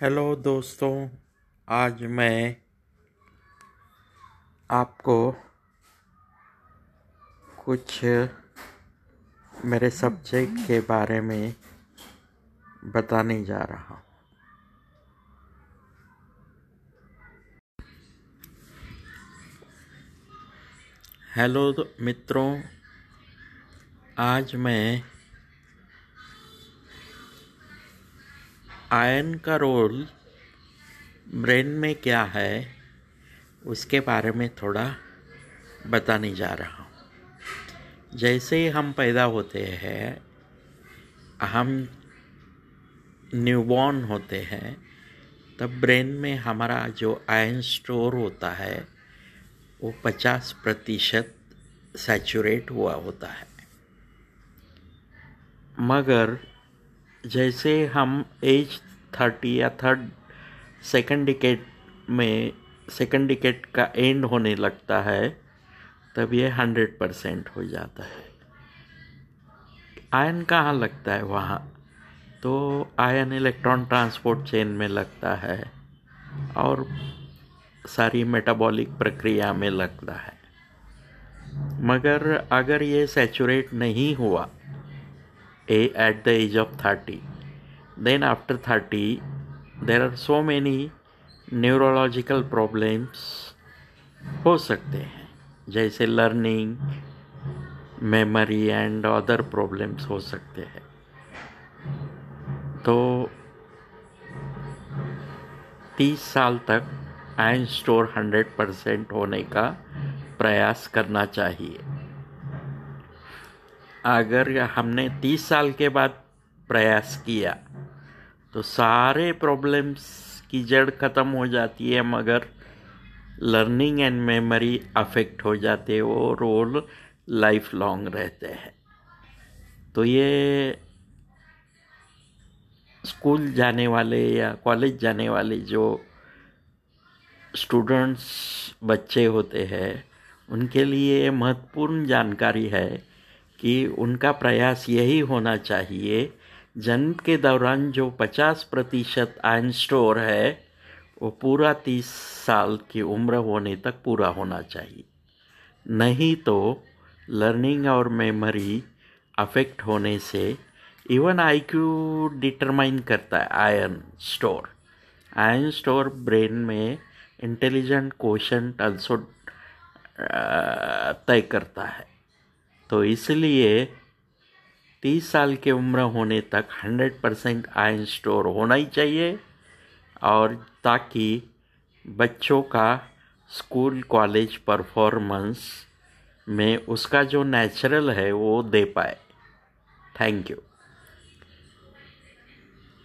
Hello दोस्तों, आज मैं आपको कुछ मेरे सब्जेक्ट के बारे में बताने जा रहा हूँ। हेलो मित्रों, आज मैं आयन का रोल ब्रेन में क्या है, उसके बारे में थोड़ा बताने जा रहा हूँ। जैसे ही हम पैदा होते हैं, हम न्यूबॉर्न होते हैं, तब ब्रेन में हमारा जो आयन स्टोर होता है, वो पचास प्रतिशत सैचुरेट हुआ होता है। मगर जैसे हम एज थर्टी या थर्ड सेकंड डिकेट में सेकंड डिकेट का एंड होने लगता है, तब ये हंड्रेड परसेंट हो जाता है। आयन कहाँ लगता है? वहाँ। तो आयन इलेक्ट्रॉन ट्रांसपोर्ट चेन में लगता है और सारी मेटाबॉलिक प्रक्रिया में लगता है। मगर अगर ये सैचुरेट नहीं हुआ a at the age of 30 then after 30 there are so many neurological problems हो सकते हैं, जैसे learning memory and other problems हो सकते हैं। तो तीस साल तक आयन स्टोर हंड्रेड परसेंट होने का प्रयास करना चाहिए। अगर हमने तीस साल के बाद प्रयास किया तो सारे प्रॉब्लम्स की जड़ ख़त्म हो जाती है, मगर लर्निंग एंड मेमोरी अफेक्ट हो जाते हैं वो रोल लाइफ लॉन्ग रहते हैं। तो ये स्कूल जाने वाले या कॉलेज जाने वाले जो स्टूडेंट्स बच्चे होते हैं, उनके लिए महत्वपूर्ण जानकारी है कि उनका प्रयास यही होना चाहिए। जन्म के दौरान जो 50 प्रतिशत आयन स्टोर है, वो पूरा तीस साल की उम्र होने तक पूरा होना चाहिए। नहीं तो लर्निंग और मेमोरी अफेक्ट होने से इवन आईक्यू डिटरमाइन करता है iron store. Iron store brain में इंटेलिजेंट क्वेश्चन अल्सो तय करता है। तो इसलिए तीस साल की उम्र होने तक हंड्रेड परसेंट आयन स्टोर होना ही चाहिए और ताकि बच्चों का स्कूल, कॉलेज परफॉर्मेंस में उसका जो नेचुरल है वो दे पाए। Thank you.